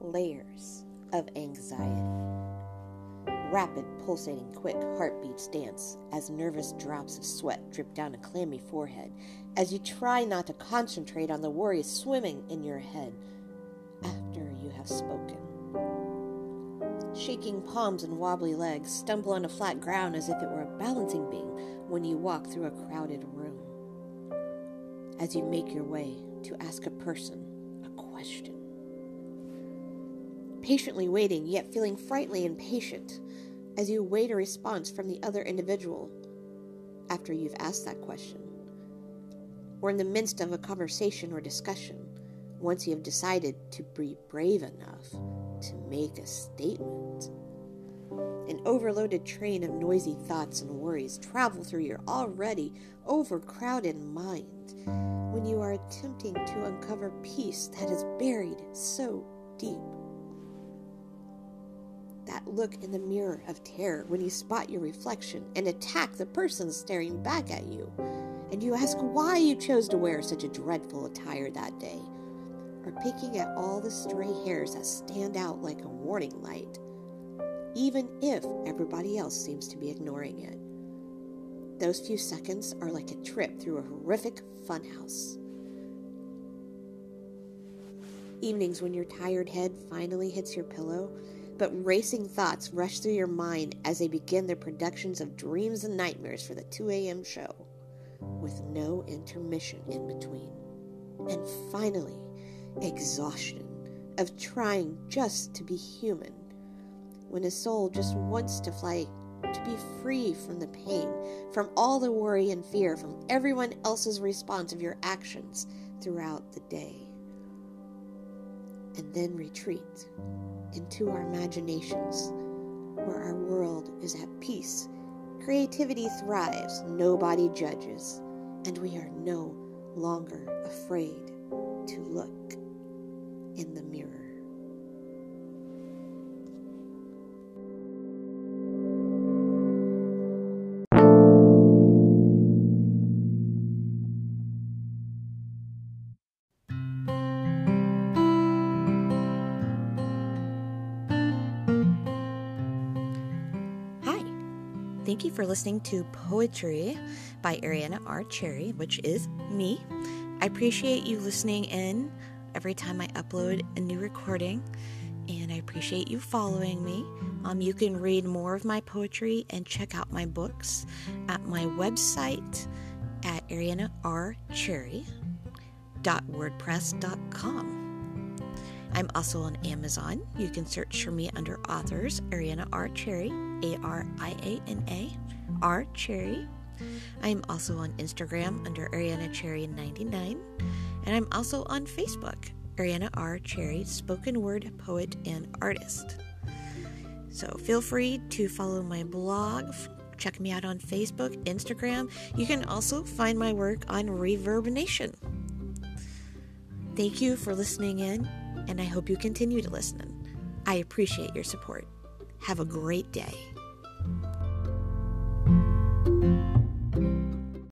Layers of anxiety. Rapid, pulsating, quick heartbeats dance as nervous drops of sweat drip down a clammy forehead as you try not to concentrate on the worries swimming in your head after you have spoken. Shaking palms and wobbly legs stumble on a flat ground as if it were a balancing beam when you walk through a crowded room. As you make your way to ask a person a question. Patiently waiting, yet feeling frightfully impatient as you await a response from the other individual after you've asked that question. Or in the midst of a conversation or discussion, once you have decided to be brave enough to make a statement. An overloaded train of noisy thoughts and worries travel through your already overcrowded mind when you are attempting to uncover peace that is buried so deep. That look in the mirror of terror when you spot your reflection and attack the person staring back at you, and you ask why you chose to wear such a dreadful attire that day or picking at all the stray hairs that stand out like a warning light, even if everybody else seems to be ignoring it. Those few seconds are like a trip through a horrific funhouse. Evenings when your tired head finally hits your pillow, but racing thoughts rush through your mind as they begin their productions of dreams and nightmares for the 2 a.m. show, with no intermission in between. And finally, exhaustion of trying just to be human when a soul just wants to fly to be free from the pain, from all the worry and fear, from everyone else's response of your actions throughout the day. And then retreat into our imaginations where our world is at peace, creativity thrives, nobody judges, and we are no longer afraid to look in the mirror. Thank you for listening to Poetry by Ariana R. Cherry, which is me. I appreciate you listening in every time I upload a new recording, and I appreciate you following me. Um, you can read more of my poetry and check out my books at my website at arianarcherry.wordpress.com. I'm also on Amazon. You can search for me under authors Ariana R. Cherry, A R I A N A R Cherry. I am also on Instagram under Ariana Cherry 99 and I'm also on Facebook, Ariana R. Cherry, spoken word poet and artist. So feel free to follow my blog, check me out on Facebook, Instagram. You can also find my work on Reverb Nation. Thank you for listening in, and I hope you continue to listen. I appreciate your support. Have a great day.